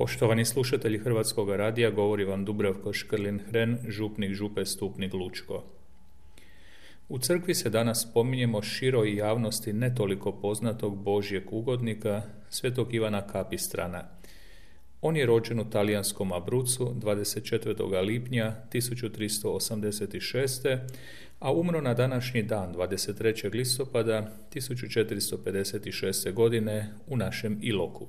Poštovani slušatelji Hrvatskog radija, govori vam Dubravko Škrlin-Hren, župnik župe Stupnik Lučko. U crkvi se danas spominjemo široj javnosti ne toliko poznatog Božjeg ugodnika, svetog Ivana Kapistrana. On je rođen u talijanskom Abrucu 24. lipnja 1386. a umro na današnji dan 23. listopada 1456. godine u našem Iloku.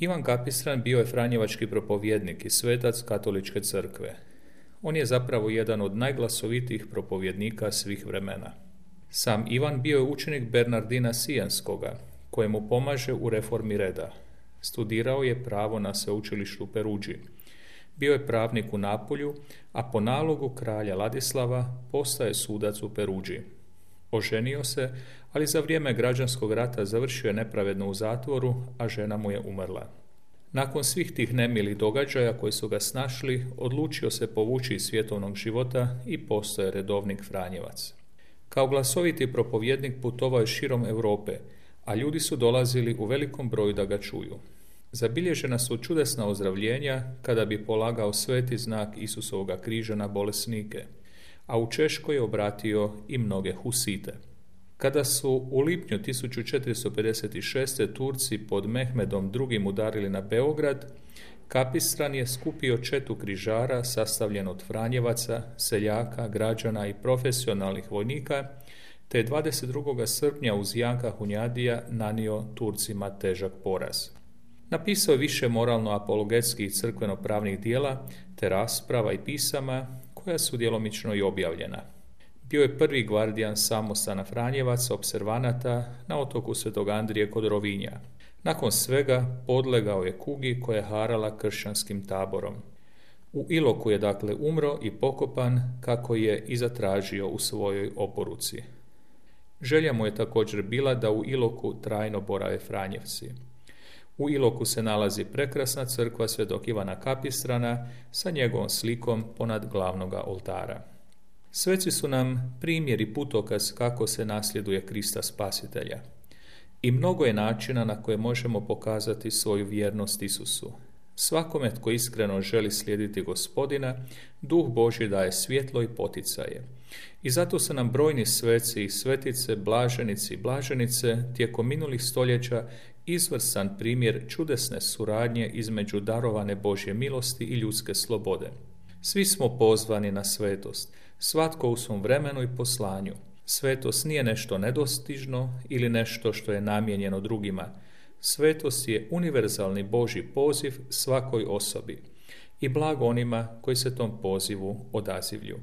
Ivan Kapistran bio je franjevački propovjednik i svetac katoličke crkve. On je zapravo jedan od najglasovitijih propovjednika svih vremena. Sam Ivan bio je učenik Bernardina Sijanskoga, kojemu pomaže u reformi reda. Studirao je pravo na sveučilištu Peruđi. Bio je pravnik u Napolju, a po nalogu kralja Ladislava postaje sudac u Peruđi. Oženio se, ali za vrijeme građanskog rata završio je nepravedno u zatvoru, a žena mu je umrla. Nakon svih tih nemilih događaja koji su ga snašli, odlučio se povući iz svjetovnog života i postoje redovnik Franjevac. Kao glasoviti propovjednik putovao je širom Europe, a ljudi su dolazili u velikom broju da ga čuju. Zabilježena su čudesna ozdravljenja kada bi polagao sveti znak Isusovoga križa na bolesnike – a u Češkoj je obratio i mnoge husite. Kada su u lipnju 1456. Turci pod Mehmedom II. udarili na Beograd, Kapistran je skupio četu križara sastavljen od Franjevaca, seljaka, građana i profesionalnih vojnika, te 22. srpnja uz Janka Hunjadija nanio Turcima težak poraz. Napisao je više moralno-apologetskih crkveno-pravnih dijela, te rasprava i pisama koja su djelomično i objavljena. Bio je prvi gvardijan samostana Franjevaca, observanata na otoku Svetog Andrije kod Rovinja. Nakon svega podlegao je kugi koja je harala kršćanskim taborom. U Iloku je dakle umro i pokopan kako je i zatražio u svojoj oporuci. Želja mu je također bila da u Iloku trajno borave Franjevci. U Iloku se nalazi prekrasna crkva Svetog Ivana Kapistrana sa njegovom slikom ponad glavnoga oltara. Sveci su nam primjer i putokaz kako se nasljeduje Krista Spasitelja. I mnogo je načina na koje možemo pokazati svoju vjernost Isusu. Svakome tko iskreno želi slijediti gospodina, duh Boži daje svjetlo i poticaje. I zato su nam brojni sveci i svetice, blaženici i blaženice tijekom minulih stoljeća izvrsan primjer čudesne suradnje između darovane Božje milosti i ljudske slobode. Svi smo pozvani na svetost, svatko u svom vremenu i poslanju. Svetost nije nešto nedostižno ili nešto što je namijenjeno drugima. Svetost je univerzalni Božji poziv svakoj osobi i blago onima koji se tom pozivu odazivlju.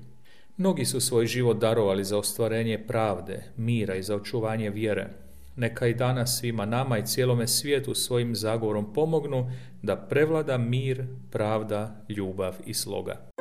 Mnogi su svoj život darovali za ostvarenje pravde, mira i za očuvanje vjere. Neka i danas svima nama i cijelome svijetu svojim zagovorom pomognu da prevlada mir, pravda, ljubav i sloga.